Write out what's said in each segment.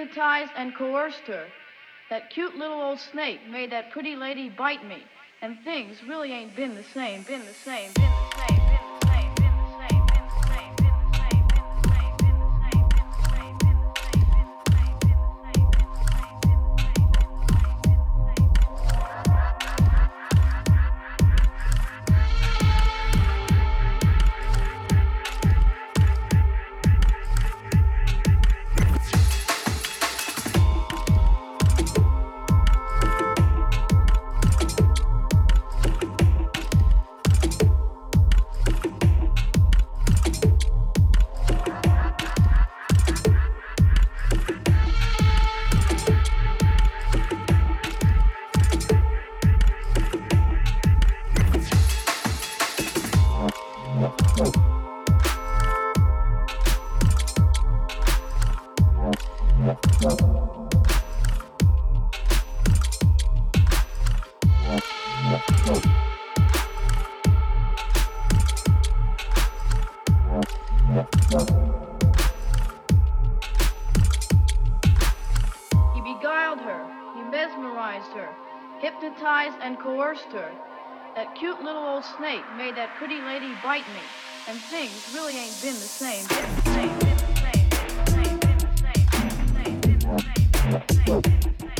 hypnotized and coerced her. That cute little old snake made that pretty lady bite me, and things really ain't been the same, been the same, been the same. Cute little old snake made that pretty lady bite me, and things really ain't been the same. Been the same, been the same, been the same, been the same, been the same, been the same,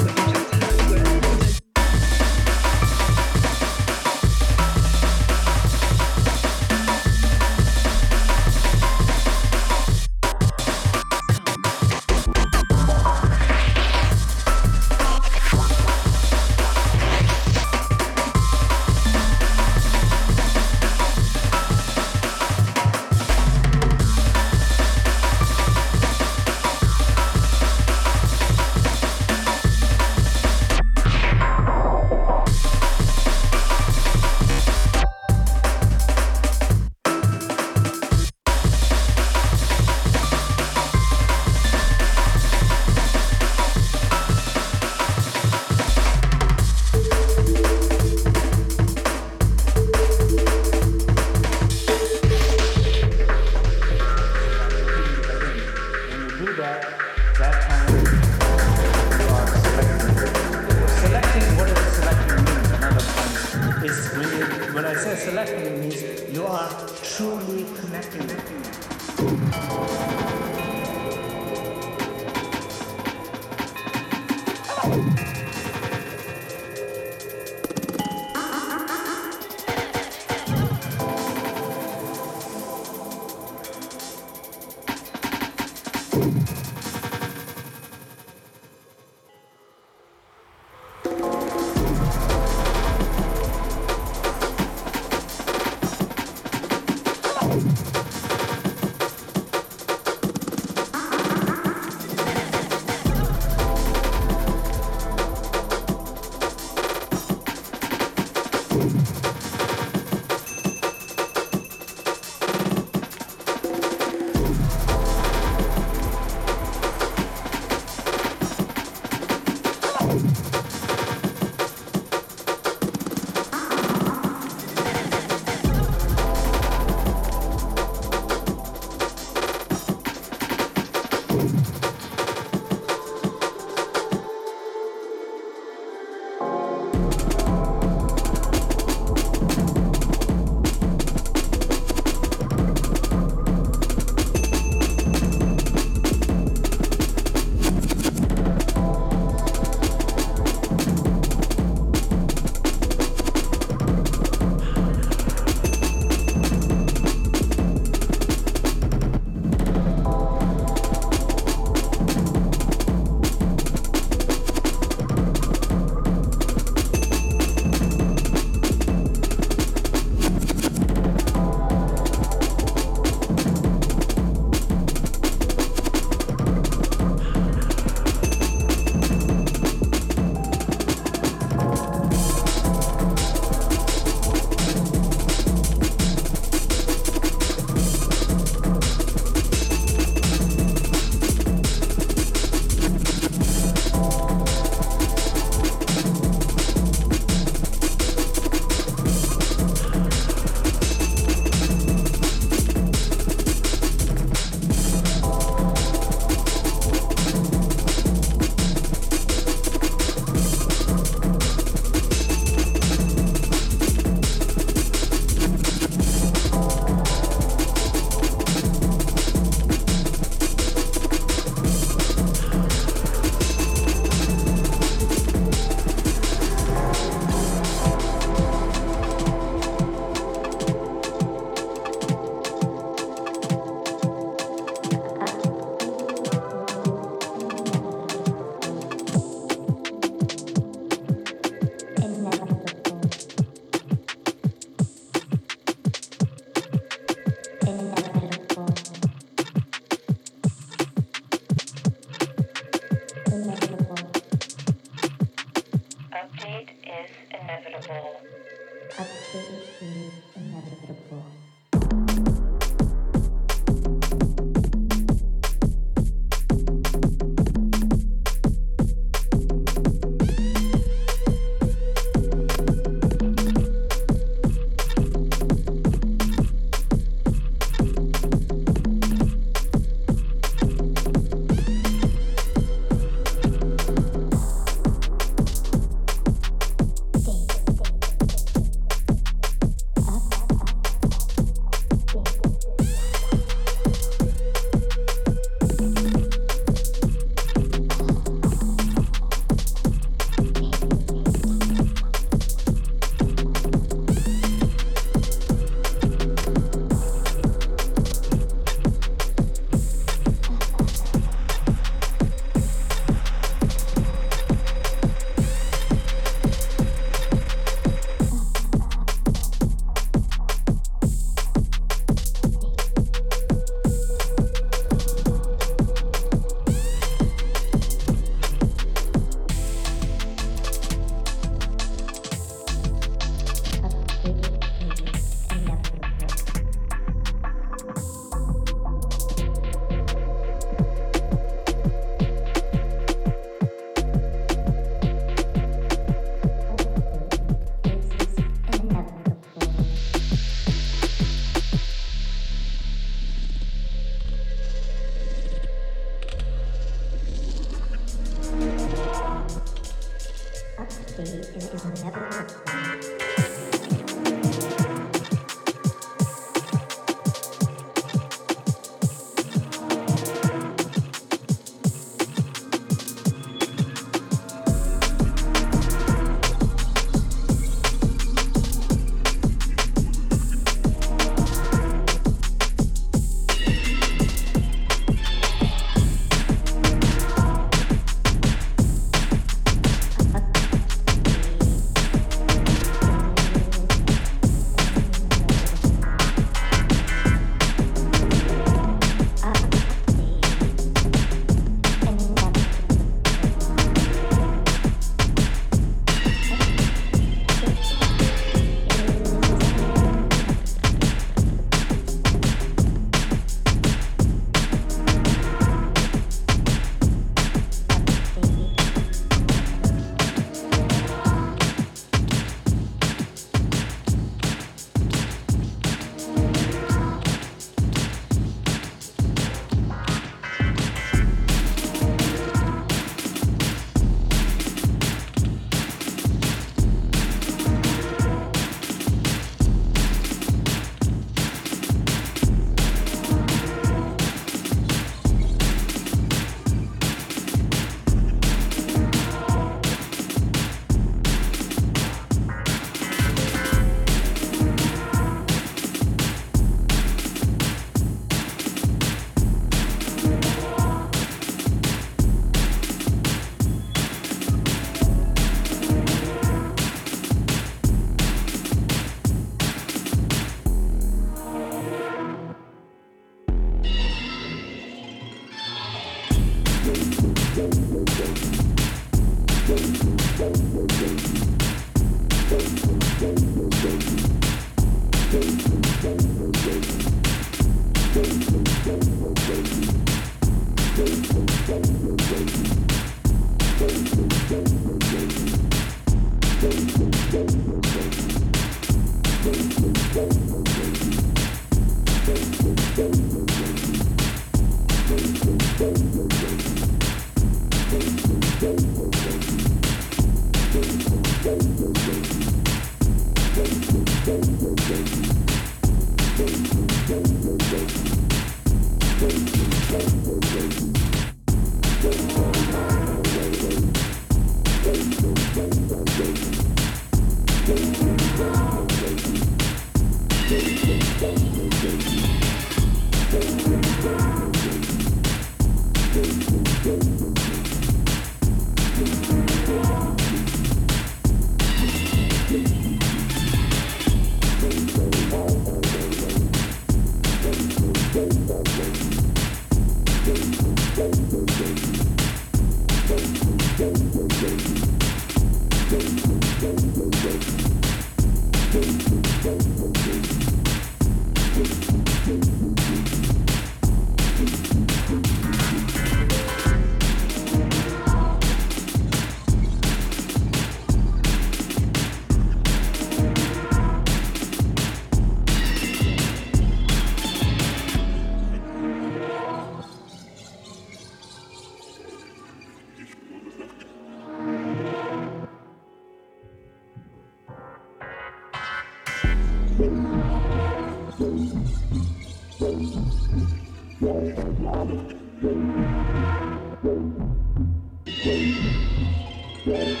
Yeah.